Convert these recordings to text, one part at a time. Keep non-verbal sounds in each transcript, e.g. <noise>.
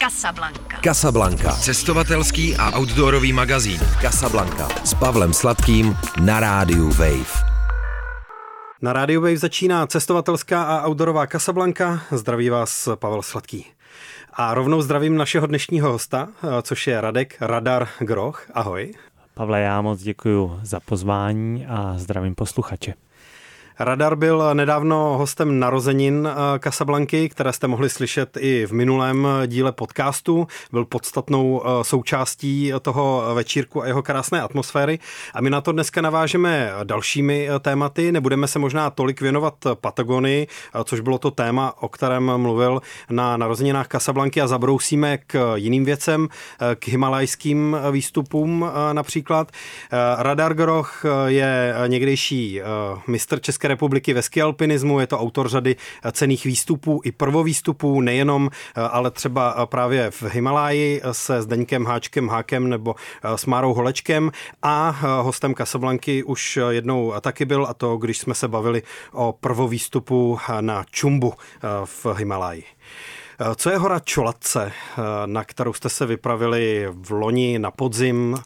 Casablanca. Casablanca. Cestovatelský a outdoorový magazín. Casablanca. S Pavlem Sladkým na rádiu Wave. Na rádiu Wave začíná cestovatelská a outdoorová Casablanca. Zdraví vás Pavel Sladký. A rovnou zdravím našeho dnešního hosta, což je Radek Radar Groch. Ahoj. Pavle, já moc děkuji za pozvání a zdravím posluchače. Radar byl nedávno hostem narozenin eh, Casablanky, které jste mohli slyšet i v minulém díle podcastu. Byl podstatnou eh, součástí toho večírku a jeho krásné atmosféry. A my na to dneska navážeme dalšími eh, tématy. Nebudeme se možná tolik věnovat Patagonii, což bylo to téma, o kterém mluvil na narozeninách Casablanky a zabrousíme k jiným věcem, k himalajským výstupům například. Radar Groch je někdejší mistr České republiky ve skialpinismu, je to autor řady cených výstupů i prvovýstupů, nejenom, ale třeba právě v Himaláji se Zdeňkem Háčkem Hákem nebo s Márou Holečkem a hostem Casablanky už jednou taky byl a to, když jsme se bavili o prvovýstupu na Čumbu v Himaláji. Co je hora Čolatce, na kterou jste se vypravili v loni na podzim,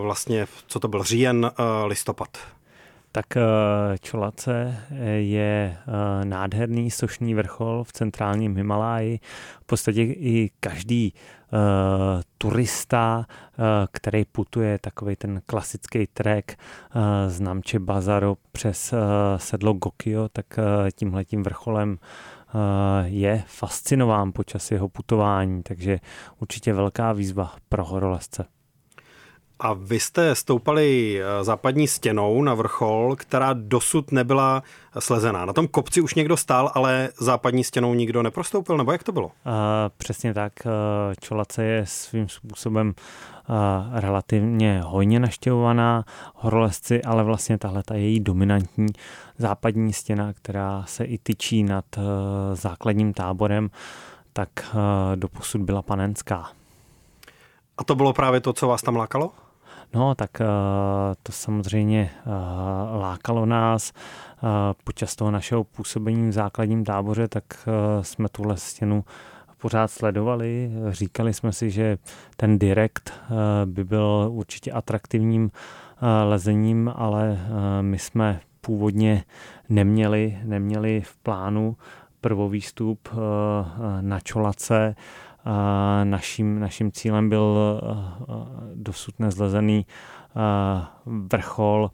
vlastně, co to byl říjen, listopad? Tak eh, Čolace eh, je eh, nádherný sošný vrchol v centrálním Himaláji. V podstatě i každý turista, který putuje takový ten klasický trek z Namče Bazaro přes sedlo Gokio, tak tímhletím vrcholem je fascinován počas jeho putování, takže určitě velká výzva pro horolezce. A vy jste stoupali eh, západní stěnou na vrchol, která dosud nebyla slezená. Na tom kopci už někdo stál, ale západní stěnou nikdo neprostoupil, nebo jak to bylo? Uh, přesně tak. Eh, Čolace je svým způsobem uh, relativně hojně naštěvovaná horolezci, ale vlastně tahle ta její dominantní západní stěna, která se i tyčí nad uh, základním táborem, tak doposud byla panenská. A to bylo právě to, co vás tam lákalo? No, tak uh, to samozřejmě uh, lákalo nás. Uh, počas toho našeho působení v základním táboře, tak jsme tuhle stěnu pořád sledovali. Říkali jsme si, že ten direkt by byl určitě atraktivním lezením, ale my jsme původně neměli, neměli v plánu prvovýstup na čolace Naším, naším cílem byl eh, eh, dosud nezlezený eh, vrchol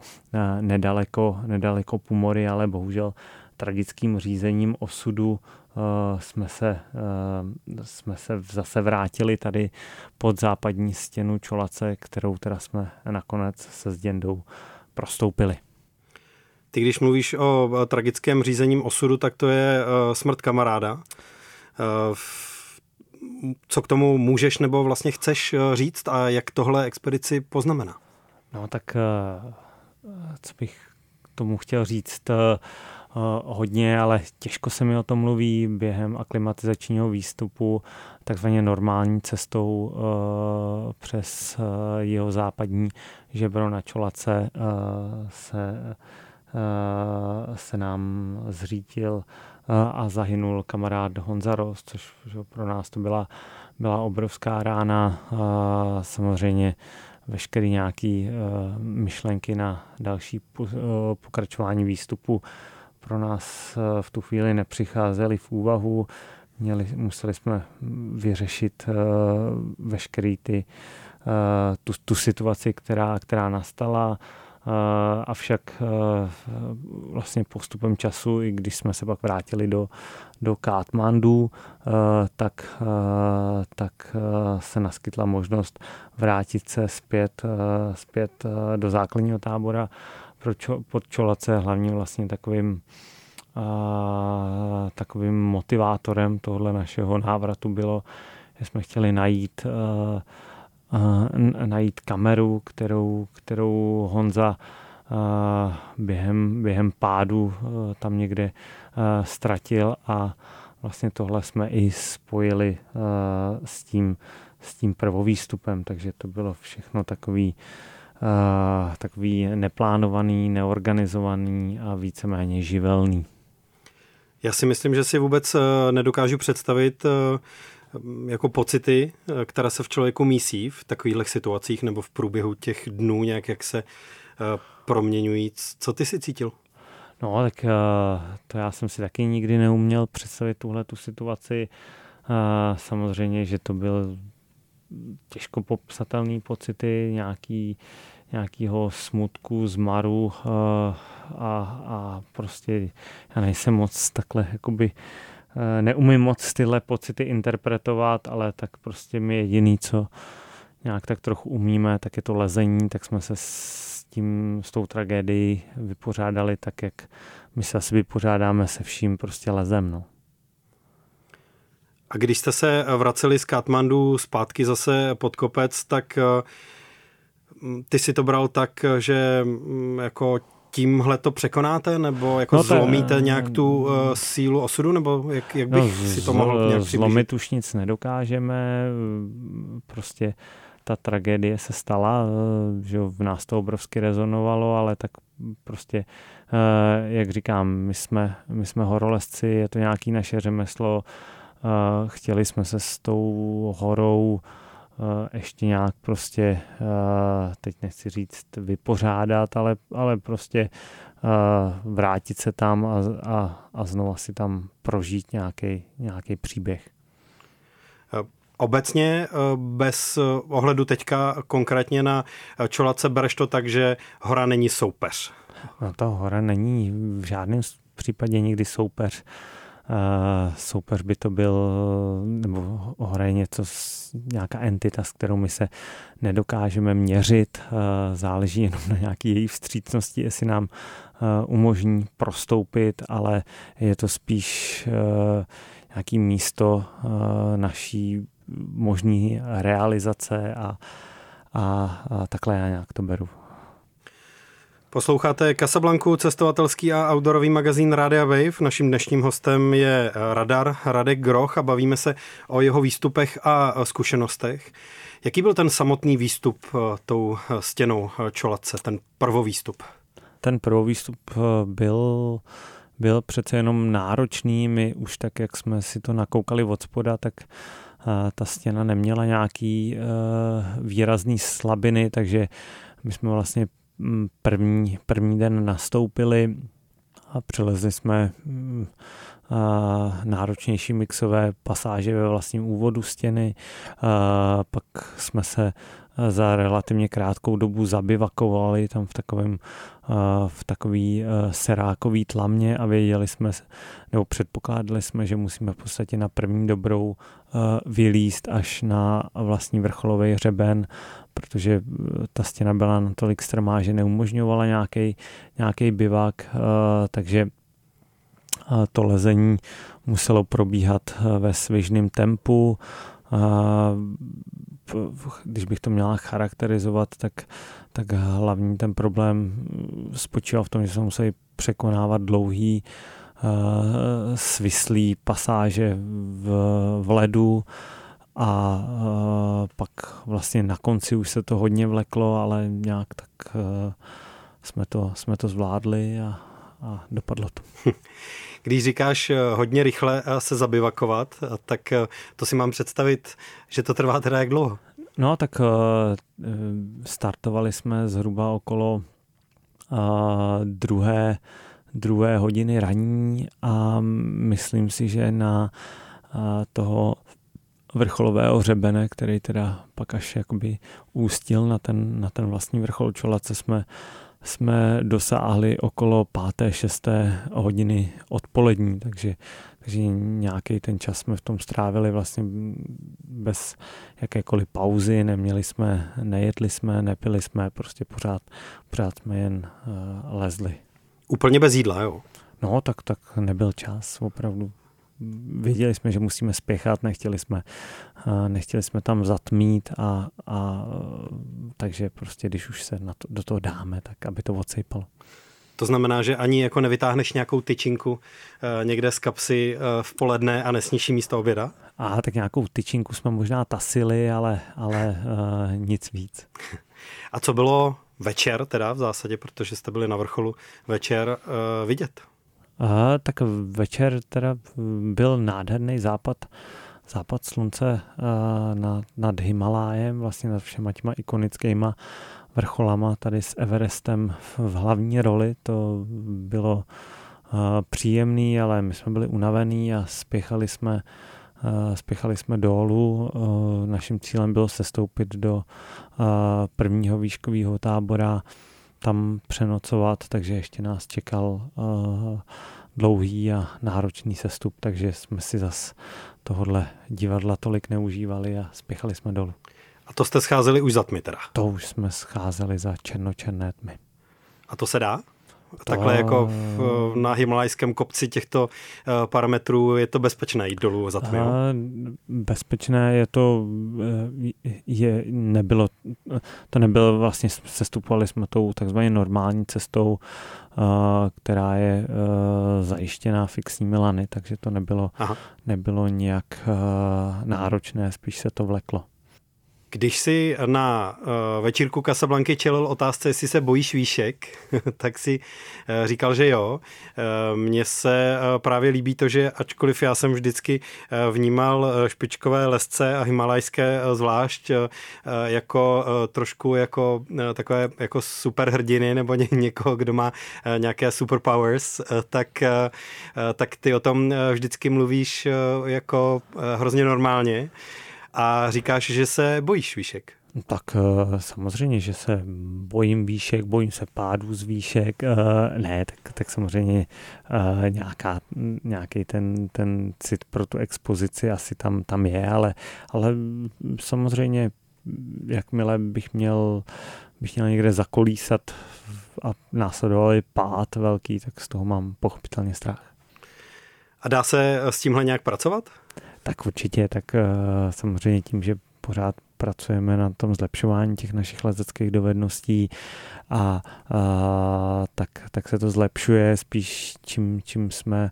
nedaleko, nedaleko Pumory, ale bohužel tragickým řízením osudu jsme se, jsme se zase vrátili tady pod západní stěnu Čolace, kterou teda jsme nakonec se Zděndou prostoupili. Ty když mluvíš o tragickém řízením osudu, tak to je smrt kamaráda. Co k tomu můžeš nebo vlastně chceš eh, říct a jak tohle expedici poznamená? No tak eh, co bych k tomu chtěl říct, eh, hodně, ale těžko se mi o tom mluví během aklimatizačního výstupu takzvaně normální cestou přes jeho západní žebro na čolace se, se nám zřítil a zahynul kamarád Honza Ross, což pro nás to byla, byla obrovská rána. Samozřejmě veškeré nějaké myšlenky na další pokračování výstupu pro nás v tu chvíli nepřicházely v úvahu. Měli, museli jsme vyřešit veškeré ty, tu, tu situaci, která, která nastala avšak eh, vlastně postupem času, i když jsme se pak vrátili do, do Katmandu, eh, tak, tak se naskytla možnost vrátit se zpět, zpět do základního tábora pro čo, pod Čolace, hlavně vlastně takovým takovým motivátorem tohle našeho návratu bylo, že jsme chtěli najít najít kameru, kterou, kterou Honza během, během pádu tam někde ztratil a vlastně tohle jsme i spojili s tím, s tím prvovýstupem, takže to bylo všechno takový, takový neplánovaný, neorganizovaný a víceméně živelný. Já si myslím, že si vůbec nedokážu představit jako pocity, které se v člověku mísí v takovýchhle situacích nebo v průběhu těch dnů nějak, jak se proměňují. Co ty si cítil? No, tak to já jsem si taky nikdy neuměl představit tuhle tu situaci. Samozřejmě, že to byl těžko popsatelný pocity, nějaký, nějakýho smutku, zmaru a, a prostě já nejsem moc takhle jakoby neumím moc tyhle pocity interpretovat, ale tak prostě mi jediný, co nějak tak trochu umíme, tak je to lezení, tak jsme se s tím, s tou tragédií vypořádali tak, jak my se asi vypořádáme se vším prostě lezem, no. A když jste se vraceli z Katmandu zpátky zase pod kopec, tak eh, ty si to bral tak, že mm, jako tímhle to překonáte, nebo jako no, zlomíte eh, nějak tu uh, sílu osudu, nebo jak, jak bych no, si to mohl nějak přiblížit? Zlomit už nic nedokážeme, prostě ta tragédie se stala, že v nás to obrovsky rezonovalo, ale tak prostě, jak říkám, my jsme, my jsme horolezci, je to nějaký naše řemeslo, chtěli jsme se s tou horou ještě nějak prostě, teď nechci říct vypořádat, ale, ale prostě vrátit se tam a, a, a znova si tam prožít nějaký, nějaký příběh. Obecně bez ohledu teďka konkrétně na Čolace bereš to tak, že hora není soupeř. No to hora není v žádném případě nikdy soupeř. Uh, soupeř by to byl, nebo hora je něco, nějaká entita, s kterou my se nedokážeme měřit. Uh, záleží jenom na nějaké její vstřícnosti, jestli nám uh, umožní prostoupit, ale je to spíš nějaký místo naší možný realizace a, a, a takhle já nějak to beru. Posloucháte Casablanku, cestovatelský a outdoorový magazín Radia Wave. Naším dnešním hostem je radar Radek Groch a bavíme se o jeho výstupech a zkušenostech. Jaký byl ten samotný výstup eh, tou eh, stěnou eh, Čolace, ten prvovýstup? Ten prvovýstup byl, byl přece jenom náročný. My už tak, jak jsme si to nakoukali od spoda, tak ta stěna neměla nějaký výrazný slabiny, takže my jsme vlastně první, první den nastoupili a přelezli jsme mm, náročnější mixové pasáže ve vlastním úvodu stěny. Pak jsme se za relativně krátkou dobu zabivakovali tam v takovém v takový serákový tlamě a věděli jsme, nebo předpokládali jsme, že musíme v podstatě na první dobrou vylíst až na vlastní vrcholový hřeben, protože ta stěna byla natolik strmá, že neumožňovala nějaký, nějaký bivak, takže to lezení muselo probíhat ve svižném tempu, když bych to měla charakterizovat, tak, tak hlavní ten problém spočíval v tom, že jsme museli překonávat dlouhý uh, svislý pasáže v, v ledu a uh, pak vlastně na konci už se to hodně vleklo, ale nějak tak uh, jsme, to, jsme to zvládli a, a dopadlo to. <laughs> Když říkáš eh, hodně rychle eh, se zabivakovat, eh, tak to si mám představit, že to trvá teda jak dlouho? No tak startovali jsme zhruba okolo druhé, druhé hodiny raní a myslím si, že na toho vrcholového hřebene, který teda pak až jakoby ústil na ten, na ten vlastní vrchol Čolace, jsme jsme dosáhli okolo páté, šesté hodiny odpolední, takže, takže nějaký ten čas jsme v tom strávili vlastně bez jakékoliv pauzy, neměli jsme, nejedli jsme, nepili jsme, prostě pořád, pořád jsme jen uh, lezli. Úplně bez jídla, jo? No, tak, tak nebyl čas, opravdu věděli jsme, že musíme spěchat, nechtěli jsme, nechtěli jsme tam zatmít a, a takže prostě když už se na to, do toho dáme, tak aby to odsejpalo. To znamená, že ani jako nevytáhneš nějakou tyčinku e, někde z kapsy e, v poledne a nesníš místo oběda? A tak nějakou tyčinku jsme možná tasili, ale, ale e, nic víc. <laughs> A co bylo večer teda v zásadě, protože jste byli na vrcholu večer vidět? A, tak večer teda byl nádherný západ, západ slunce nad, nad Himalájem, vlastně nad všema těma ikonickýma vrcholama tady s Everestem v hlavní roli. To bylo příjemný, ale my jsme byli unavení a spěchali jsme Spěchali jsme dolů, naším cílem bylo sestoupit do prvního výškového tábora, tam přenocovat, takže ještě nás čekal dlouhý a náročný sestup, takže jsme si zas tohodle divadla tolik neužívali a spěchali jsme dolů. A to jste scházeli už za tmy teda? To už jsme scházeli za černočerné tmy. A to se dá? Takhle jako v, na himalajském kopci těchto eh, parametrů je to bezpečné jít dolů za tmy, Bezpečné je to, eh, je, nebylo, to nebylo vlastně, sestupovali jsme tou takzvaně normální cestou, eh, která je zajištěná fixními lany, takže to nebylo, Aha. nebylo nějak náročné, spíš se to vleklo. Když si na uh, večírku Casablanky čelil otázce, jestli se bojíš výšek, <laughs> tak si uh, říkal, že jo. Uh, Mně se právě líbí to, že ačkoliv já jsem vždycky vnímal špičkové lesce a himalajské zvlášť jako trošku jako takové jako superhrdiny nebo ně, někoho, kdo má nějaké superpowers, tak, tak ty o tom vždycky mluvíš jako hrozně normálně a říkáš, že se bojíš výšek. Tak eh, samozřejmě, že se bojím výšek, bojím se pádů z výšek. Eh, ne, tak, tak samozřejmě eh, nějaká, nějaký ten, ten cit pro tu expozici asi tam, tam je, ale, ale samozřejmě jakmile bych měl, bych měl někde zakolísat a následovali pád velký, tak z toho mám pochopitelně strach. A dá se s tímhle nějak pracovat? Tak určitě, tak eh, samozřejmě tím, že pořád pracujeme na tom zlepšování těch našich lezeckých dovedností a, a tak, tak se to zlepšuje spíš čím, čím jsme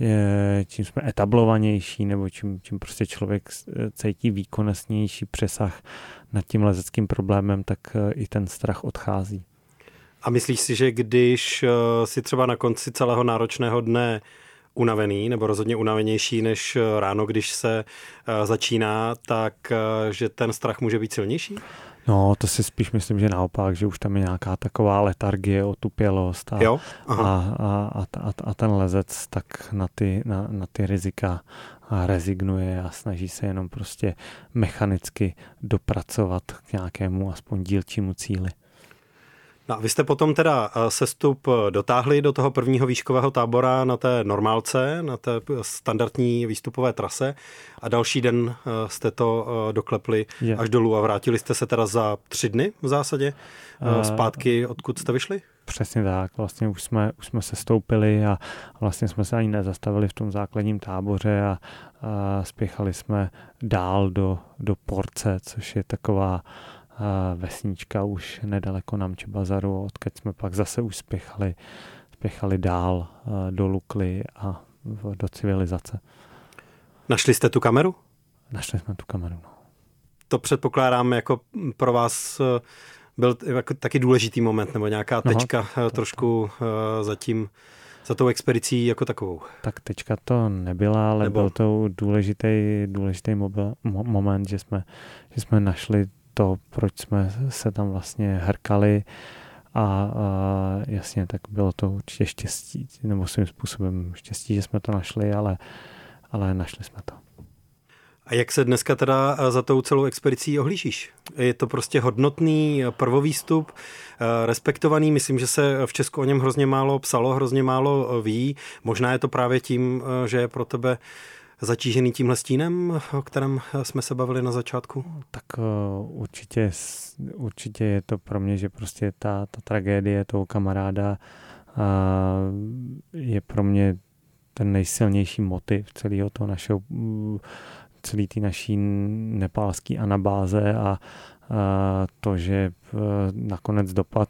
je, čím jsme etablovanější nebo čím, čím prostě člověk cítí výkonnostnější přesah nad tím lezeckým problémem, tak eh, i ten strach odchází. A myslíš si, že když eh, si třeba na konci celého náročného dne unavený, nebo rozhodně unavenější než eh, ráno, když se eh, začíná, tak eh, že ten strach může být silnější? No, to si spíš myslím, že naopak, že už tam je nějaká taková letargie, otupělost a, jo? A, a, a, a ten lezec tak na ty, na, na ty rizika rezignuje a snaží se jenom prostě mechanicky dopracovat k nějakému aspoň dílčímu cíli. No a vy jste potom teda eh, sestup eh, dotáhli do toho prvního výškového tábora na té normálce, na té standardní výstupové trase a další den eh, jste to doklepli je. až dolů a vrátili jste se teda za tři dny v zásadě zpátky, odkud jste vyšli? Přesně tak, vlastně už jsme, už jsme se stoupili a vlastně jsme se ani nezastavili v tom základním táboře a, a spěchali jsme dál do, do Porce, což je taková vesnička už nedaleko Namče bazaru, odkud jsme pak zase už spěchali, spěchali dál do Lukly a do civilizace. Našli jste tu kameru? Našli jsme tu kameru, no. To předpokládám jako pro vás e, byl jako taky důležitý moment, nebo nějaká tečka Aha, trošku to. E, zatím za tou expedicí jako takovou. Tak tečka to nebyla, ale Nebo... byl to důležitý, důležitý mobil, mo- moment, že jsme, že jsme našli to, proč jsme se tam vlastně hrkali a, a jasně, tak bylo to určitě štěstí, nebo svým způsobem štěstí, že jsme to našli, ale, ale našli jsme to. A jak se dneska teda za tou celou expedicí ohlížíš? Je to prostě hodnotný prvovýstup, respektovaný, myslím, že se v Česku o něm hrozně málo psalo, hrozně málo ví. Možná je to právě tím, že je pro tebe zatížený tímhle stínem, o kterém jsme se bavili na začátku? Tak uh, určitě, určitě je to pro mě, že prostě ta, ta tragédie toho kamaráda je pro mě ten nejsilnější motiv celého toho našeho celý ty naší nepálský anabáze a, a to, že uh, nakonec dopad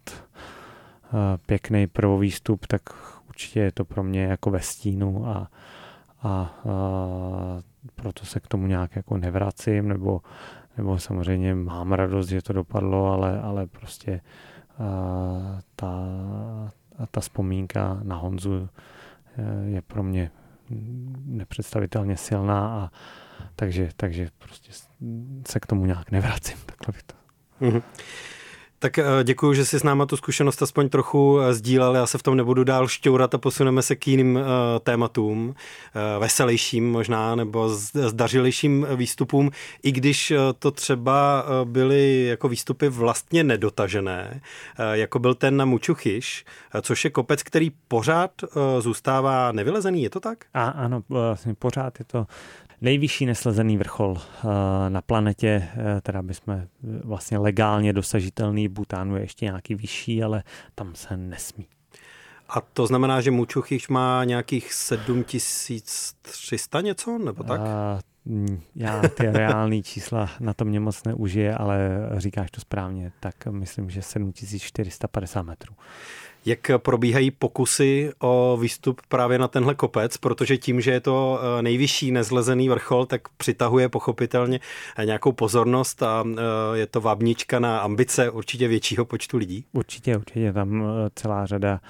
pěkný prvovýstup, tak určitě je to pro mě jako ve stínu a, a, a proto se k tomu nějak jako nevracím, nebo, nebo samozřejmě mám radost, že to dopadlo, ale, ale prostě a, ta, a ta vzpomínka na Honzu e, je pro mě nepředstavitelně silná a, takže, takže prostě se k tomu nějak nevracím. Takhle bych to. Mm-hmm. Tak eh, děkuji, že jsi s náma tu zkušenost aspoň trochu eh, sdílel. Já se v tom nebudu dál šťourat a posuneme se k jiným uh, tématům, veselějším možná, nebo zdařilejším výstupům, i když to třeba byly jako výstupy vlastně nedotažené, jako byl ten na Mučuchyš, což je kopec, který pořád zůstává nevylezený, je to tak? A, ano, vlastně pořád je to nejvyšší neslezený vrchol eh, na planetě, eh, teda by jsme eh, vlastně legálně dosažitelný, Butánu je ještě nějaký vyšší, ale tam se nesmí. A to znamená, že Mučuchyš má nějakých 7300 něco, nebo tak? A, já ty <laughs> reální čísla na to mě moc neužije, ale říkáš to správně, tak myslím, že 7450 metrů. Jak probíhají pokusy o výstup právě na tenhle kopec, protože tím, že je to eh, nejvyšší nezlezený vrchol, tak přitahuje pochopitelně nějakou pozornost a eh, je to vábnička na ambice určitě většího počtu lidí? Určitě, určitě. Tam eh, celá řada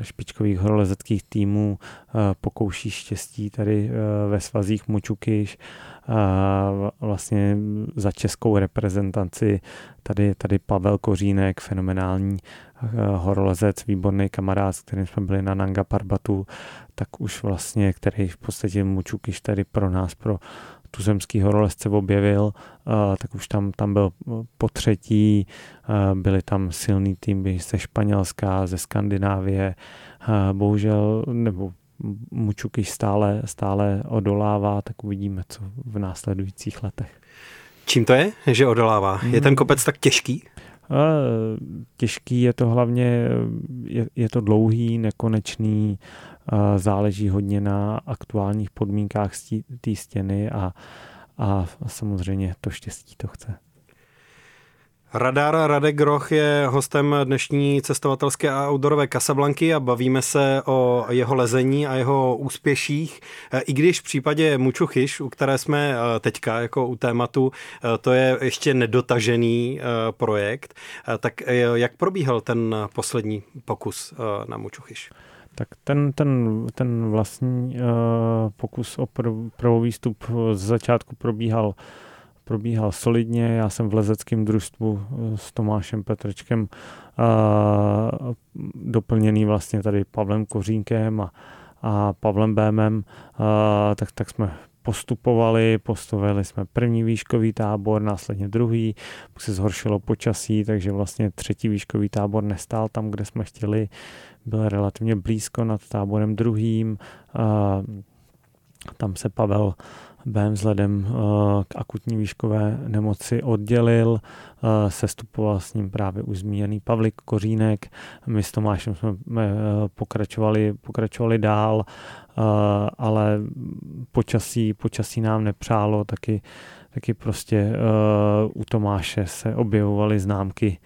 špičkových horolezeckých týmů pokouší štěstí tady ve svazích Mučukyš. Vlastně za českou reprezentaci tady, tady Pavel Kořínek, fenomenální horolezec, výborný kamarád, s kterým jsme byli na Nanga Parbatu, tak už vlastně, který v podstatě Mučukyš tady pro nás, pro tuzemský horolezce objevil, tak už tam, tam byl po třetí, byli tam silný týmy ze Španělska, ze Skandinávie, bohužel, nebo Mučukyš stále, stále odolává, tak uvidíme, co v následujících letech. Čím to je, že odolává? Je ten kopec tak těžký? Těžký je to hlavně, je, je to dlouhý, nekonečný, záleží hodně na aktuálních podmínkách té stěny a, a samozřejmě to štěstí to chce. Radar Radek Groch je hostem dnešní cestovatelské a outdoorové Casablanky a bavíme se o jeho lezení a jeho úspěších. I když v případě Mučuchyš, u které jsme eh, teďka jako u tématu, eh, to je ještě nedotažený eh, projekt, tak jak probíhal ten poslední pokus na Mučuchyš? Tak ten, ten, ten vlastní pokus o prvou výstup z začátku probíhal probíhal solidně. Já jsem v lezeckém družstvu eh, s Tomášem Petrečkem uh, doplněný vlastně tady Pavlem Kořínkem a, a Pavlem Bémem, uh, tak, tak jsme postupovali, postavili jsme první výškový tábor, následně druhý, pak se zhoršilo počasí, takže vlastně třetí výškový tábor nestál tam, kde jsme chtěli, byl relativně blízko nad táborem druhým, tam se Pavel během vzhledem k akutní výškové nemoci oddělil, sestupoval s ním právě už zmíněný Pavlik Kořínek, my s Tomášem jsme pokračovali, pokračovali dál, ale počasí, počasí nám nepřálo, taky, taky prostě u Tomáše se objevovaly známky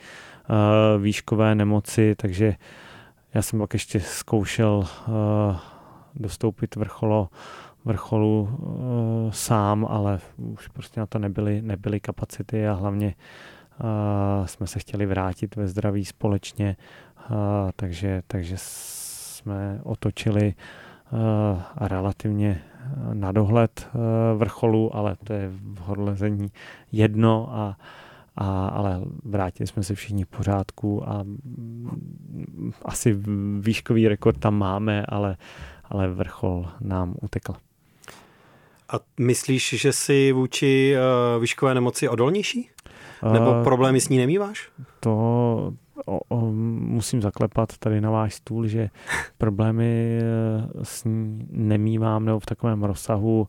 výškové nemoci, takže já jsem pak ještě zkoušel dostoupit vrcholo vrcholu uh, sám, ale už prostě na to nebyly, nebyly kapacity a hlavně uh, jsme se chtěli vrátit ve zdraví společně, uh, takže, takže jsme otočili uh, relativně na dohled vrcholu, ale to je v horolezení jedno a a, ale vrátili jsme se všichni v pořádku a asi výškový rekord tam máme, ale, ale vrchol nám utekl. A myslíš, že jsi vůči uh, výškové nemoci odolnější? Nebo uh, problémy s ní nemýváš? To o, o, musím zaklepat tady na váš stůl, že problémy eh, s ní nemývám nebo v takovém rozsahu.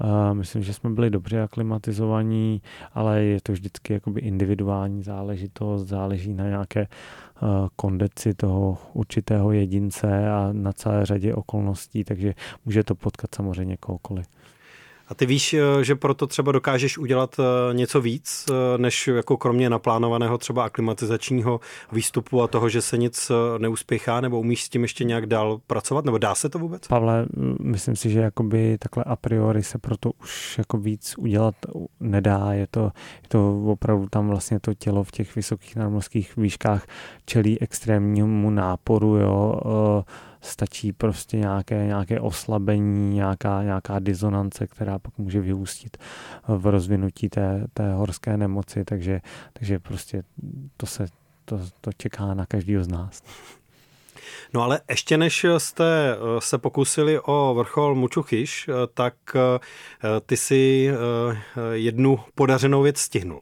Uh, myslím, že jsme byli dobře aklimatizovaní, ale je to vždycky jakoby individuální záležitost, záleží na nějaké uh, kondeci toho určitého jedince a na celé řadě okolností, takže může to potkat samozřejmě kohokoliv. A ty víš, eh, že proto třeba dokážeš udělat eh, něco víc, eh, než jako kromě naplánovaného třeba aklimatizačního výstupu a toho, že se nic neuspěchá, nebo umíš s tím ještě nějak dál pracovat, nebo dá se to vůbec? Pavle, myslím si, že jakoby takhle a priori se proto už jako víc udělat nedá. Je to, je to opravdu tam vlastně to tělo v těch vysokých nadmořských výškách čelí extrémnímu náporu, jo stačí prostě nějaké, nějaké oslabení, nějaká, nějaká disonance, která pak může vyústit v rozvinutí té, té horské nemoci, takže, takže prostě to se to, to čeká na každého z nás. No ale ještě než jste eh, se pokusili o vrchol Mučuchyš, eh, tak eh, ty si jednu podařenou věc stihnul.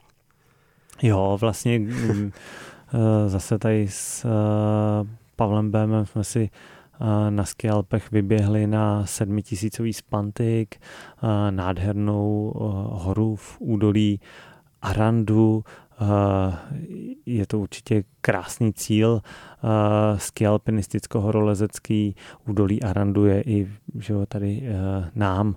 Jo, vlastně mm, zase tady s Pavlem Bémem jsme si na Skialpech vyběhli na sedmitisícový spantik, nádhernou horu v údolí Arandu, je to určitě krásný cíl. Ski alpinisticko-horolezecký údolí Arandu je i že tady e, nám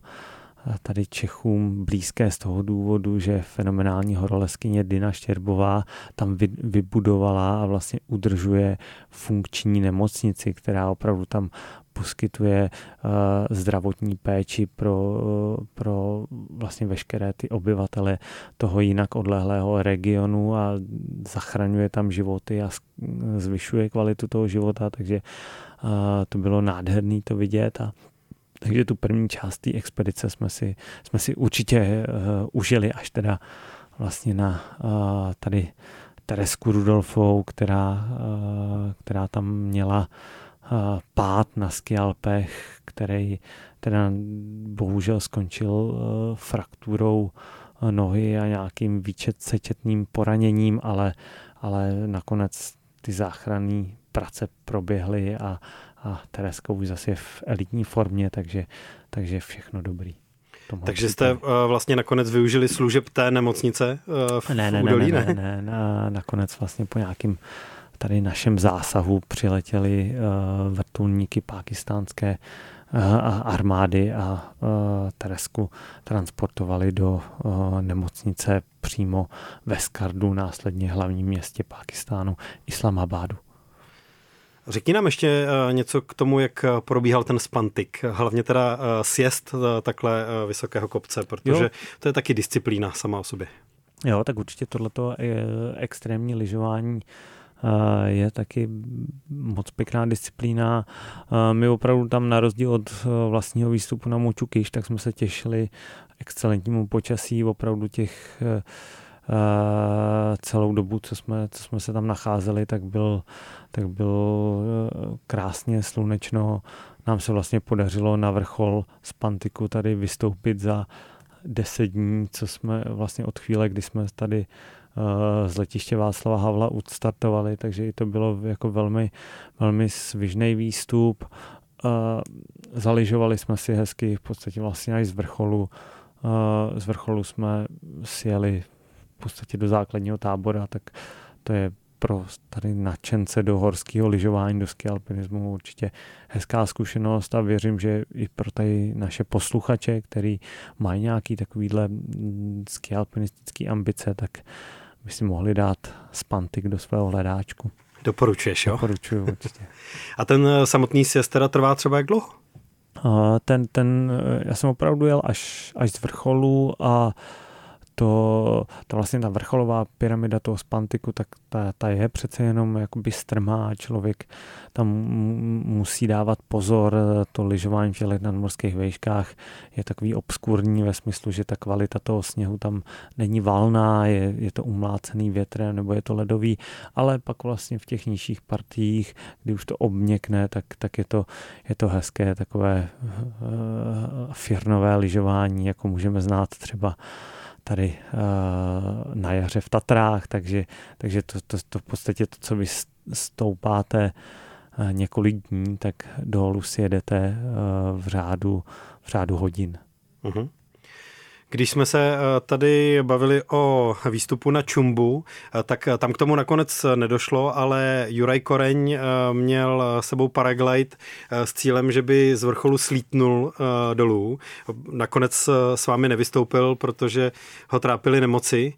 tady Čechům blízké z toho důvodu, že fenomenální horoleskyně Dina Štěrbová tam vybudovala a vlastně udržuje funkční nemocnici, která opravdu tam poskytuje uh, zdravotní péči pro, pro vlastně veškeré ty obyvatele toho jinak odlehlého regionu a zachraňuje tam životy a zvyšuje kvalitu toho života, takže uh, to bylo nádherné to vidět a takže tu první část té expedice jsme si, jsme si určitě uh, užili až teda vlastně na uh, tady Teresku Rudolfovou, která, uh, která tam měla uh, pád na skialpech, který teda bohužel skončil uh, frakturou nohy a nějakým výčet poraněním, ale, ale nakonec ty záchranné práce proběhly a, a Tereska už zase je v elitní formě, takže, takže všechno dobrý. Takže jste uh, vlastně nakonec využili služeb té nemocnice uh, v, ne, ne, údolí, ne? Ne, ne, ne, ne. Nakonec vlastně po nějakým tady našem zásahu přiletěli uh, vrtulníky pakistánské uh, armády a uh, Teresku transportovali do uh, nemocnice přímo ve Skardu, následně hlavním městě Pákistánu, Islamabadu. Řekni nám ještě eh, něco k tomu, jak eh, probíhal ten spantik, hlavně teda eh, sjezd takhle vysokého kopce, protože jo. to je taky disciplína sama o sobě. Jo, tak určitě tohleto extrémní lyžování je taky moc pěkná disciplína. My opravdu tam na rozdíl od vlastního výstupu na Močukyš, tak jsme se těšili excelentnímu počasí, opravdu těch celou dobu, co jsme, co jsme se tam nacházeli, tak byl, tak byl eh, krásně slunečno. Nám se vlastně podařilo na vrchol z Pantiku tady vystoupit za deset dní, co jsme vlastně od chvíle, kdy jsme tady eh, z letiště Václava Havla odstartovali, takže i to bylo jako velmi, velmi svižný výstup. Eh, zaližovali jsme si hezky v podstatě vlastně až z vrcholu. Z vrcholu jsme sjeli v podstatě do základního tábora, tak to je pro tady nadšence do horského lyžování, do ski alpinismu určitě hezká zkušenost a věřím, že i pro tady naše posluchače, který mají nějaký takovýhle ski alpinistický ambice, tak by si mohli dát spantik do svého hledáčku. Doporučuješ, jo? Doporučuju <laughs> určitě. A ten eh, samotný sjezd teda trvá třeba jak dlouho? Ten, ten, eh, já jsem opravdu jel až, až z vrcholu a to, ta vlastně ta vrcholová pyramida toho spantiku, tak ta, ta je přece jenom jakoby strmá, člověk tam musí dávat pozor, to lyžování v těch nadmorských vejškách je takový obskurní ve smyslu, že ta kvalita toho sněhu tam není valná, je, je to umlácený větrem nebo je to ledový, ale pak vlastně v těch nižších partiích, kdy už to obměkne, tak, tak je, to, je to hezké takové uh, firnové lyžování, jako můžeme znát třeba tady uh, na jaře v Tatrách, takže, takže to, to, to v podstatě to, co vy stoupáte uh, několik dní, tak dolů si jedete uh, v řádu, v řádu hodin. Uh-huh. Když jsme se eh, tady bavili o výstupu na Čumbu, eh, tak eh, tam k tomu nakonec nedošlo, ale Juraj Koreň měl sebou paraglide s cílem, že by z vrcholu slítnul dolů. Nakonec s vámi nevystoupil, protože ho trápily nemoci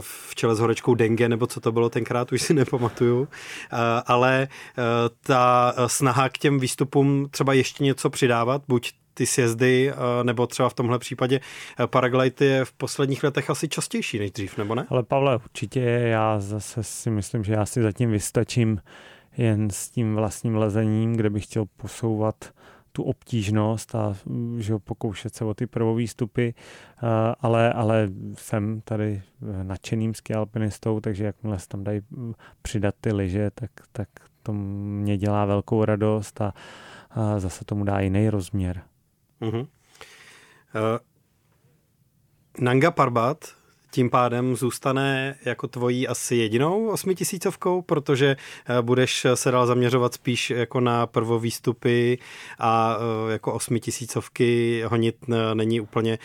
v čele s horečkou dengue, nebo co to bylo tenkrát, už si nepamatuju. Ale ta snaha k těm výstupům třeba ještě něco přidávat, buď ty sjezdy, eh, nebo třeba v tomhle případě eh, paraglide je v posledních letech asi častější než dřív, nebo ne? Ale Pavle, určitě já zase si myslím, že já si zatím vystačím jen s tím vlastním lezením, kde bych chtěl posouvat tu obtížnost a že pokoušet se o ty prvovýstupy, ale, ale jsem tady nadšeným ski alpinistou, takže jakmile se tam dají přidat ty lyže, tak, tak to mě dělá velkou radost a, a zase tomu dá jiný rozměr. Uh-huh. Uh, Nanga Parbat tím pádem zůstane jako tvojí asi jedinou osmitisícovkou, protože eh, budeš se dál zaměřovat spíš jako na prvovýstupy a eh, jako osmitisícovky honit není úplně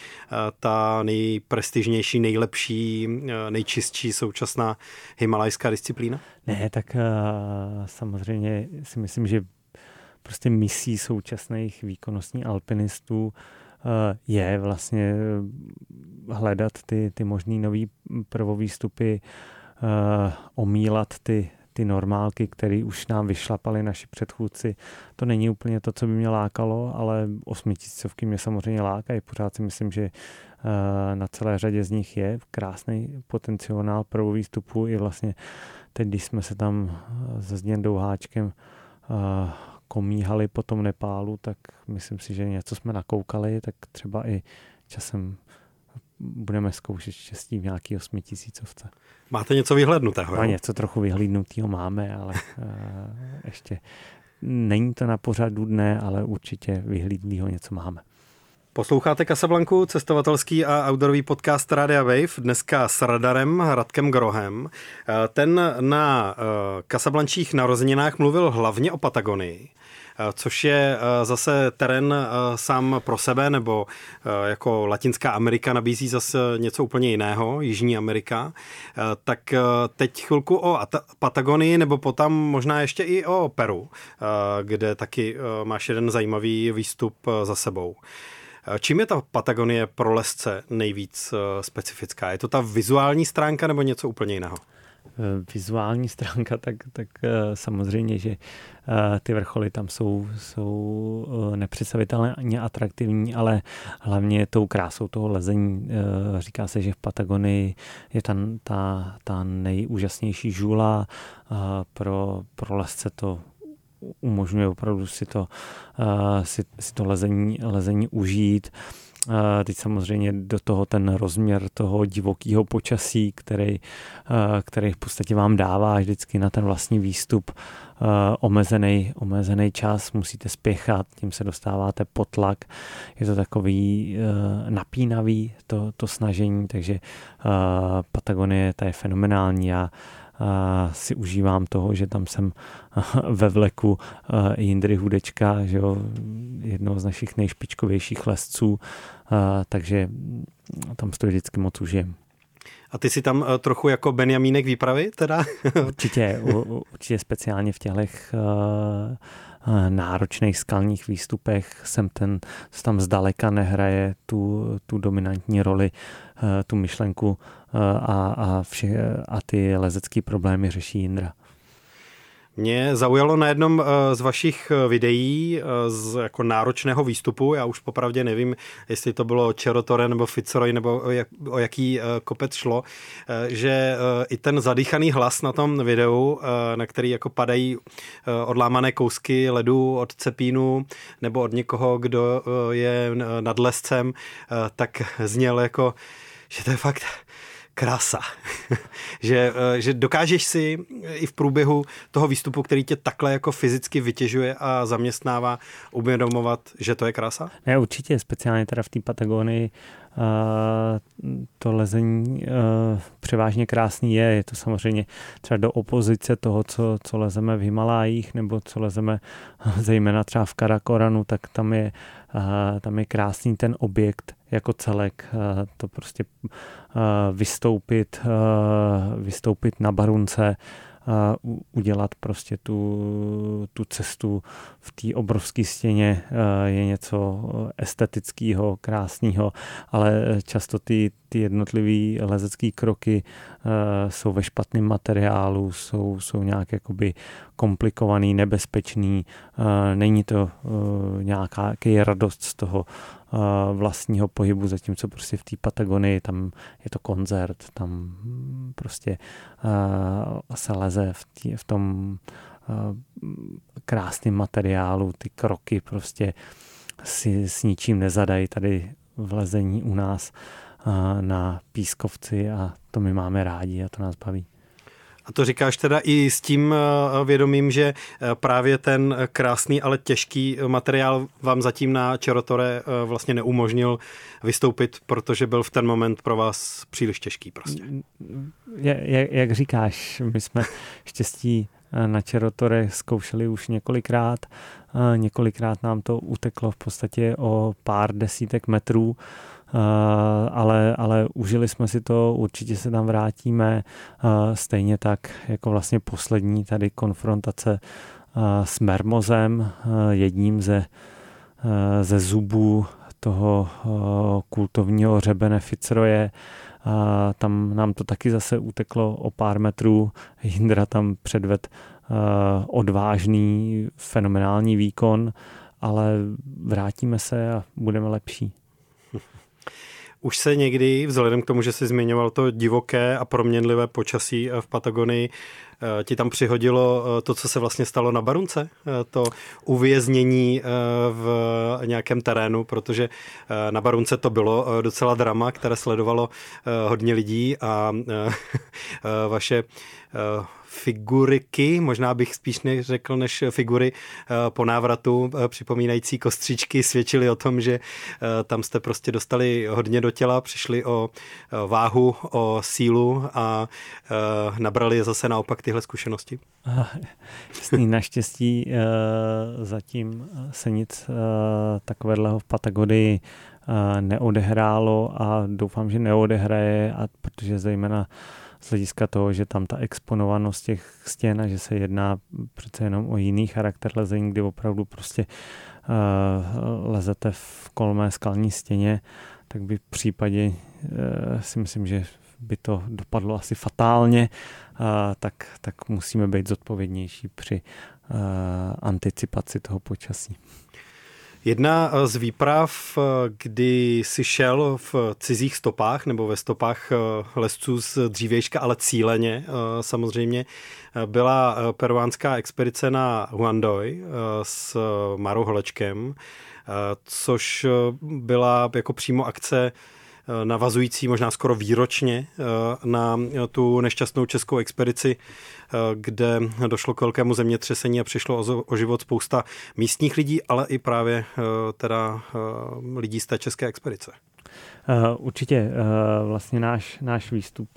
ta nejprestižnější, nejlepší, nejčistší současná himalajská disciplína? Ne, tak samozřejmě si myslím, že prostě misí současných výkonnostních alpinistů Eh, je vlastně eh, hledat ty, ty možný nový prvovýstupy, eh, omílat ty, ty normálky, které už nám vyšlapali naši předchůdci. To není úplně to, co by mě lákalo, ale osmitisícovky mě samozřejmě lákají. Pořád si myslím, že na celé řadě z nich je krásný potenciál prvovýstupu i vlastně teď, když jsme se tam se Zděndou Háčkem komíhali po tom Nepálu, tak myslím si, že něco jsme nakoukali, tak třeba i časem budeme zkoušet štěstí v nějaký osmitisícovce. Máte něco vyhlednutého? No, něco trochu vyhlídnutého máme, ale uh, ještě není to na pořadu dne, ale určitě vyhlídlýho něco máme. Posloucháte Casablanku, cestovatelský a outdoorový podcast Radia Wave, dneska s radarem Radkem Grohem. Eh, ten na kasablančích eh, narozeninách mluvil hlavně o Patagonii, eh, což je zase terén sám pro sebe, nebo jako Latinská Amerika nabízí zase něco úplně jiného, Jižní Amerika. Tak teď chvilku o Patagonii, nebo potom možná ještě i o Peru, kde taky máš jeden zajímavý výstup za sebou. Čím je ta Patagonie pro lesce nejvíc eh, specifická? Je to ta vizuální stránka nebo něco úplně jiného? Eh, vizuální stránka, tak, tak eh, samozřejmě, že ty vrcholy tam jsou, jsou nepředstavitelně atraktivní, ale hlavně tou krásou toho lezení. Říká se, že v Patagonii je ta, ta, ta nejúžasnější žula. Pro, pro lesce to umožňuje opravdu si to, uh, si, si to lezení, lezení užít. Uh, teď samozřejmě do toho ten rozměr toho divokého počasí, který, uh, který v podstatě vám dává vždycky na ten vlastní výstup omezený, omezený čas, musíte spěchat, tím se dostáváte pod tlak. Je to takový napínavý to, to snažení, takže Patagonie ta je fenomenální. Já si užívám toho, že tam jsem ve vleku Jindry Hudečka, že jo, jednoho z našich nejšpičkovějších lesců, takže tam to vždycky moc užijem. A ty si tam e, trochu jako Benjamínek výpravy teda? <laughs> Určitě, určitě speciálně v těchto náročných skalních výstupech jsem ten, co tam zdaleka nehraje tu, tu dominantní roli, e, tu myšlenku e, a, a, vše, a ty lezecké problémy řeší Jindra. Mě zaujalo na jednom eh, z vašich eh, videí eh, z jako náročného výstupu, já už popravdě nevím, jestli to bylo Čerotore nebo Fitzroy nebo o, jak, o jaký kopec šlo, že i ten zadýchaný hlas na tom videu, na který jako padají odlámané kousky ledu od cepínu nebo od někoho, kdo je nad lescem, tak zněl jako, že to je fakt krása. <laughs> že, eh, že dokážeš si i v průběhu toho výstupu, který tě takhle jako fyzicky vytěžuje a zaměstnává, uvědomovat, že to je krása? Ne, určitě, speciálně teda v té Patagonii to lezení převážně krásný je. Je to samozřejmě třeba do opozice toho, co, co lezeme v Himalájích nebo co lezeme <laughs> zejména třeba v Karakoranu, tak tam je, tam je krásný ten objekt jako celek. To prostě vystoupit, vystoupit na barunce, udělat prostě tu, tu cestu v té obrovské stěně je něco estetického, krásného, ale často ty, ty jednotlivé lezecké kroky jsou ve špatném materiálu, jsou, jsou nějak jakoby komplikovaný, nebezpečný, není to nějaká radost z toho vlastního pohybu, zatímco prostě v té Patagonii tam je to koncert, tam prostě se leze v, tí, v tom krásném materiálu, ty kroky prostě si s ničím nezadají tady v lezení u nás na pískovci a to my máme rádi a to nás baví. A to říkáš teda i s tím eh, vědomím, že eh, právě ten krásný, ale těžký materiál vám zatím na Čerotore eh, vlastně neumožnil vystoupit, protože byl v ten moment pro vás příliš těžký prostě. Jak, jak říkáš, my jsme štěstí na Čerotore zkoušeli už několikrát. Několikrát nám to uteklo v podstatě o pár desítek metrů ale, ale užili jsme si to, určitě se tam vrátíme. Stejně tak jako vlastně poslední tady konfrontace s Mermozem, jedním ze, ze zubů toho kultovního řebene Fitzroje. Tam nám to taky zase uteklo o pár metrů. Hindra tam předved odvážný, fenomenální výkon, ale vrátíme se a budeme lepší. Už se někdy, vzhledem k tomu, že jsi zmiňoval to divoké a proměnlivé počasí v Patagonii, eh, ti tam přihodilo eh, to, co se vlastně stalo na Barunce? Eh, to uvěznění v nějakém terénu, protože na Barunce to bylo docela drama, které sledovalo hodně lidí a <laughs> vaše figuriky, možná bych spíš řekl než figury eh, po návratu, eh, připomínající kostřičky, svědčily o tom, že eh, tam jste prostě dostali hodně do těla, přišli o váhu, o sílu a nabrali zase naopak tyhle zkušenosti? <laughs> Jasný, naštěstí zatím se nic takového v Patagonii neodehrálo a doufám, že neodehraje, a protože zejména z hlediska toho, že tam ta exponovanost těch stěn a že se jedná přece jenom o jiný charakter lezení, kdy opravdu prostě uh, lezete v kolmé skalní stěně, tak by v případě uh, si myslím, že by to dopadlo asi fatálně, uh, tak, tak musíme být zodpovědnější při uh, anticipaci toho počasí. Jedna z výprav, kdy si šel v cizích stopách nebo ve stopách lesců z dřívějška, ale cíleně samozřejmě, byla peruánská expedice na Huandoy s Marou Holečkem, což byla jako přímo akce Eh, navazující možná skoro výročně eh, na tu nešťastnou českou expedici, eh, kde došlo k velkému zemětřesení a přišlo o, život spousta místních lidí, ale i právě teda lidí z té české expedice. Určitě vlastně náš, náš výstup,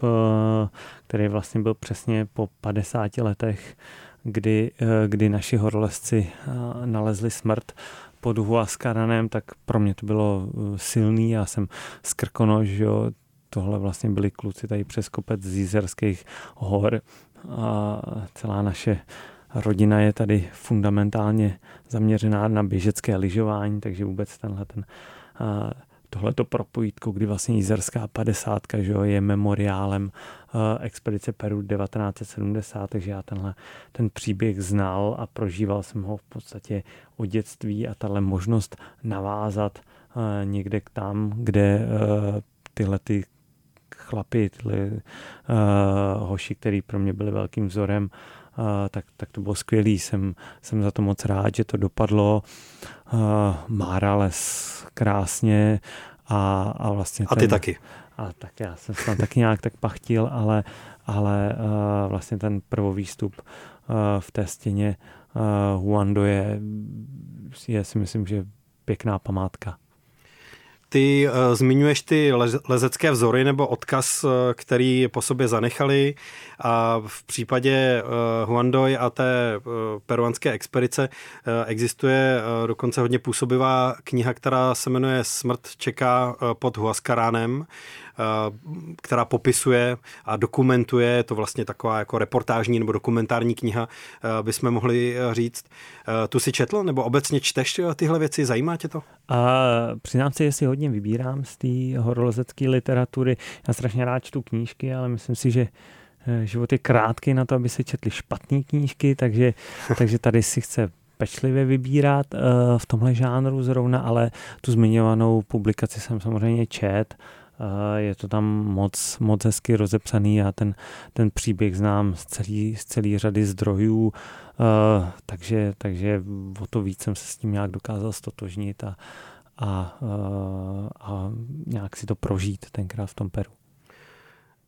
který vlastně byl přesně po 50 letech, kdy, kdy naši horolezci nalezli smrt, pod Huascaranem, tak pro mě to bylo silný. Já jsem z Krkonož, jo, tohle vlastně byli kluci tady přes kopec z Jízerských hor a celá naše rodina je tady fundamentálně zaměřená na běžecké lyžování, takže vůbec tenhle ten tohleto propojítko, kdy vlastně Jízerská 50 že jo, je memoriálem uh, expedice Peru 1970, takže já tenhle ten příběh znal a prožíval jsem ho v podstatě od dětství a tahle možnost navázat uh, někde tam, kde uh, tyhle ty chlapy, tyhle uh, hoši, který pro mě byli velkým vzorem, Uh, tak, tak to bylo skvělý. Jsem, jsem za to moc rád, že to dopadlo. Uh, Mára les krásně a, a vlastně... A ty ten, taky. A tak já jsem tam taky nějak tak pachtil, ale, ale uh, vlastně ten prvovýstup uh, v té stěně uh, Huando je, je si myslím, že pěkná památka. Ty uh, zmiňuješ ty lezecké vzory nebo odkaz, uh, který po sobě zanechali a v případě uh, Huandoy a té uh, peruanské expedice uh, existuje uh, dokonce hodně působivá kniha, která se jmenuje Smrt čeká uh, pod Huascaránem. Eh, která popisuje a dokumentuje, je to vlastně taková jako reportážní nebo dokumentární kniha, eh, bychom mohli eh, říct. Tu si četl nebo obecně čteš tyhle věci, zajímá tě to? A přiznám se, jestli hodně vybírám z té horolezecké literatury. Já strašně rád čtu knížky, ale myslím si, že život je krátký na to, aby se četly špatné knížky, takže, <laughs> takže tady si chce pečlivě vybírat v tomhle žánru zrovna, ale tu zmiňovanou publikaci jsem samozřejmě čet je to tam moc, moc hezky rozepsaný. Já ten, ten příběh znám z celé z celý řady zdrojů, takže, takže o to víc jsem se s tím nějak dokázal stotožnit a, a, a nějak si to prožít tenkrát v tom Peru.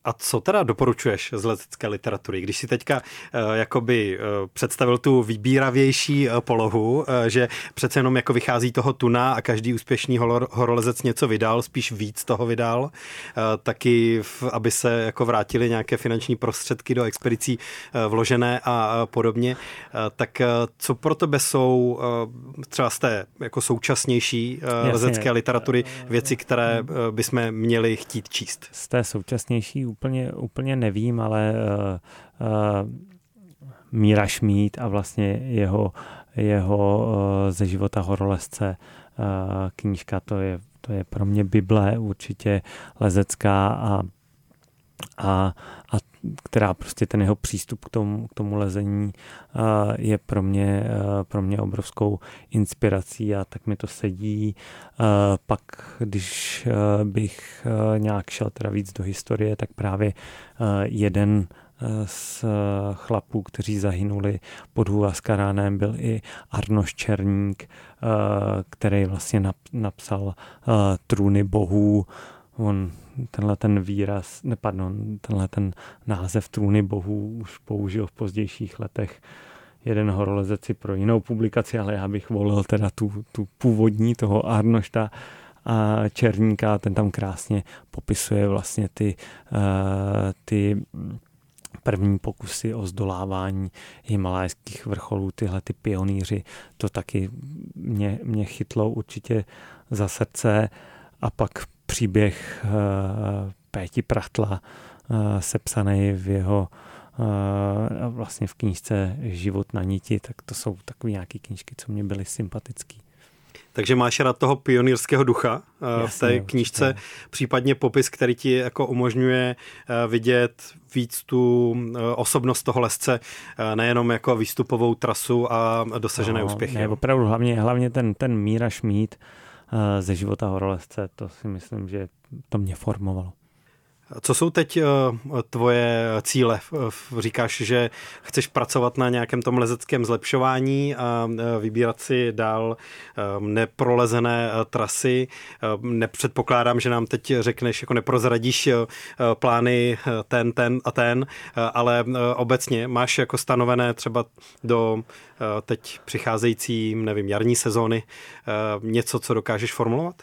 A co teda doporučuješ z letecké literatury? Když si teďka uh, jakoby uh, představil tu vybíravější uh, polohu, že přece jenom jako vychází toho tuna a každý úspěšný horolezec něco vydal, spíš víc toho vydal, taky v, aby se jako vrátili nějaké finanční prostředky do expedicí vložené a podobně. Tak co pro tebe jsou třeba z té jako současnější uh, lezecké literatury věci, které uh, bychom měli chtít číst? Z té současnější úplně, úplně nevím, ale uh, uh, Míra Šmít a vlastně jeho, jeho uh, ze života horolezce uh, knížka, to je, to je pro mě Bible určitě lezecká a a, a která prostě ten jeho přístup k tomu, k tomu lezení uh, je pro mě, uh, pro mě obrovskou inspirací a tak mi to sedí. Uh, pak, když bych nějak šel teda víc do historie, tak právě jeden z chlapů, kteří zahynuli pod Huaskaránem, byl i Arnoš Černík, který vlastně napsal Trůny bohů. On tenhle ten výraz, ne, pardon, tenhle ten název trůny bohů už použil v pozdějších letech jeden horolezec si pro jinou publikaci, ale já bych volil teda tu, tu původní toho Arnošta a Černíka, ten tam krásně popisuje vlastně ty, uh, ty první pokusy o zdolávání himalajských vrcholů, tyhle ty pionýři, to taky mě, mě chytlo určitě za srdce. A pak příběh eh, Péti Prachtla, eh, sepsaný v jeho eh, vlastně v knížce Život na niti, tak to jsou takové nějaké knížky, co mě byly sympatické. Takže máš rád toho pionýrského ducha Jasně, v té knížce, určitě. případně popis, který ti jako umožňuje vidět víc tu osobnost toho lesce, nejenom jako výstupovou trasu a dosažené no, úspěchy. Ne, opravdu, hlavně, hlavně ten, ten Míra Šmít, ze života horolezce, to si myslím, že to mě formovalo. Co jsou teď eh, tvoje cíle? Říkáš, že chceš pracovat na nějakém tom lezeckém zlepšování a eh, vybírat si dál neprolezené trasy. Nepředpokládám, že nám teď řekneš, jako neprozradíš plány ten, ten a ten, ale obecně máš jako stanovené třeba do teď přicházející, nevím, jarní sezóny něco, co dokážeš formulovat?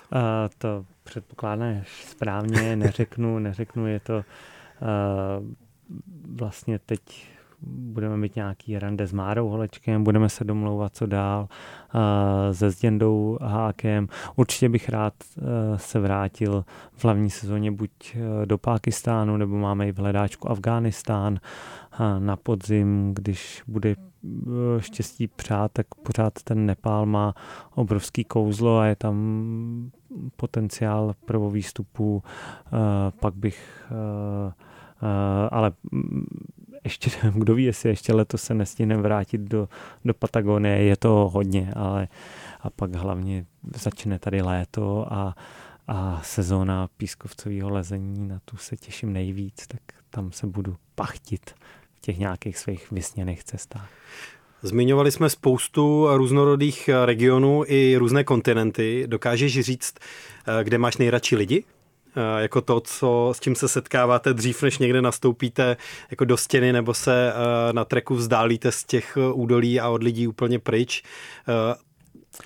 To předpokládáš správně, <laughs> neřeknu, neřeknu, je to uh, vlastně teď budeme mít nějaký rande s Márou Holečkem, budeme se domlouvat, co dál uh, se Zděndou Hákem. Určitě bych rád uh, se vrátil v hlavní sezóně buď uh, do Pákistánu, nebo máme i v hledáčku Afghánistán uh, na podzim, když bude štěstí přát, tak pořád ten Nepál má obrovský kouzlo a je tam potenciál prvovýstupu, eh, pak bych eh, eh, ale mm, ještě, kdo ví, jestli ještě letos se nestihne vrátit do, do Patagonie, je to hodně, ale a pak hlavně začne tady léto a, a sezóna pískovcového lezení, na tu se těším nejvíc, tak tam se budu pachtit v těch nějakých svých vysněných cestách. Zmiňovali jsme spoustu různorodých regionů i různé kontinenty. Dokážeš říct, eh, kde máš nejradši lidi? Eh, jako to, co, s čím se setkáváte dřív, než někde nastoupíte jako do stěny nebo se eh, na treku vzdálíte z těch údolí a od lidí úplně pryč.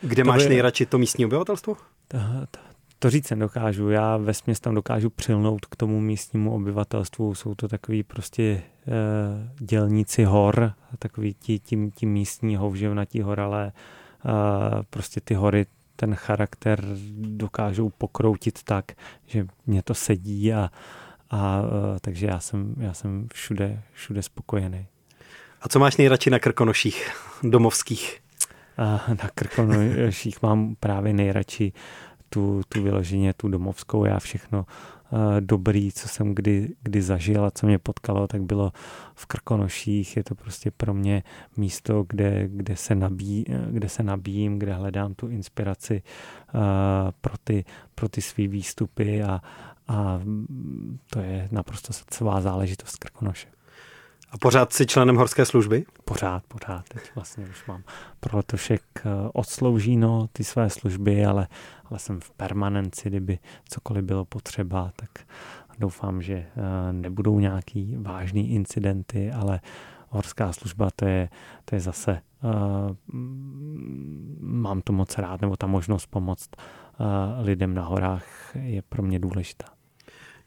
Kde to máš by... nejradši to místní obyvatelstvo? To, to, to říct nedokážu. Já ve tam dokážu přilnout k tomu místnímu obyvatelstvu. Jsou to takový prostě dělníci hor, takový ti, ti, ti místní houževnatí horalé. E, prostě ty hory ten charakter dokážou pokroutit tak, že mě to sedí a, a e, takže já jsem, já jsem všude, všude spokojený. A co máš nejradši na krkonoších domovských? A na krkonoších mám právě nejradši tu, tu vyloženě, tu domovskou, já všechno dobrý, co jsem kdy, kdy zažil a co mě potkalo, tak bylo v Krkonoších. Je to prostě pro mě místo, kde, kde, se, nabí, kde se nabíjím, kde hledám tu inspiraci uh, pro ty, pro ty svý výstupy a, a, a to je naprosto srdcová záležitost Krkonoše. A pořád si členem horské služby? Pořád, pořád. Teď vlastně už mám pro letošek eh, odsloužíno ty své služby, ale, ale jsem v permanenci, kdyby cokoliv bylo potřeba, tak doufám, že eh, nebudou nějaký vážný incidenty, ale horská služba to je, to je zase, uh, mám to moc rád, nebo ta možnost pomoct uh, lidem na horách je pro mě důležitá.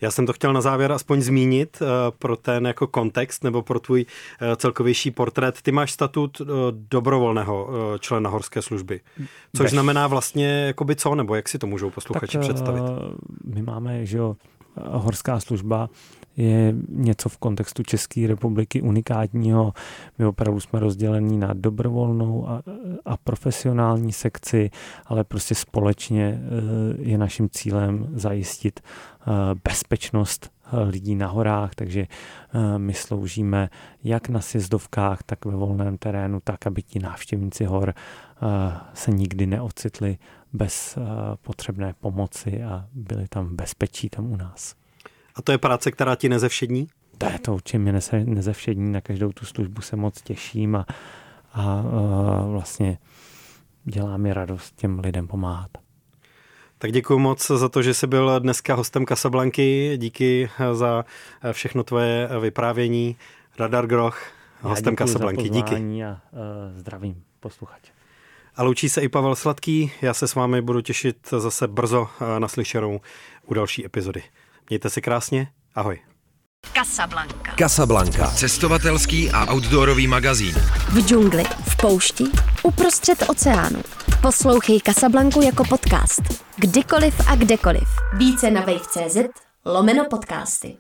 Já jsem to chtěl na závěr aspoň zmínit uh, pro ten jako kontext nebo pro tvůj uh, celkovější portrét. Ty máš statut uh, dobrovolného člena horské služby, což Bež. znamená vlastně jakoby co, nebo jak si to můžou posluchači tak, představit? My máme, že jo, horská služba je něco v kontextu České republiky unikátního. My opravdu jsme rozdělení na dobrovolnou a, a profesionální sekci, ale prostě společně eh, je naším cílem zajistit eh, bezpečnost eh, lidí na horách, takže my sloužíme jak na sjezdovkách, tak ve volném terénu, tak, aby ti návštěvníci hor se nikdy neocitli bez potřebné pomoci a byli tam v bezpečí tam u nás. A to je práce, která ti nezevšední? To je to určitě mě nezevšední, na každou tu službu se moc těším a, a, a vlastně dělá mi radost těm lidem pomáhat. Tak děkuji moc za to, že jsi byl dneska hostem Casablanky. Díky za všechno tvoje vyprávění. Radar Groch, hostem Casablanky. Díky. A zdravím posluchače. A loučí se i Pavel Sladký. Já se s vámi budu těšit zase brzo naslyšenou u další epizody. Mějte se krásně, ahoj. Casablanca. Casablanca. Cestovatelský a outdoorový magazín. V džungli, v poušti, uprostřed oceánu. Poslouchej Casablanku jako podcast. Kdykoliv a kdekoliv. Více na wave.cz lomeno podcasty.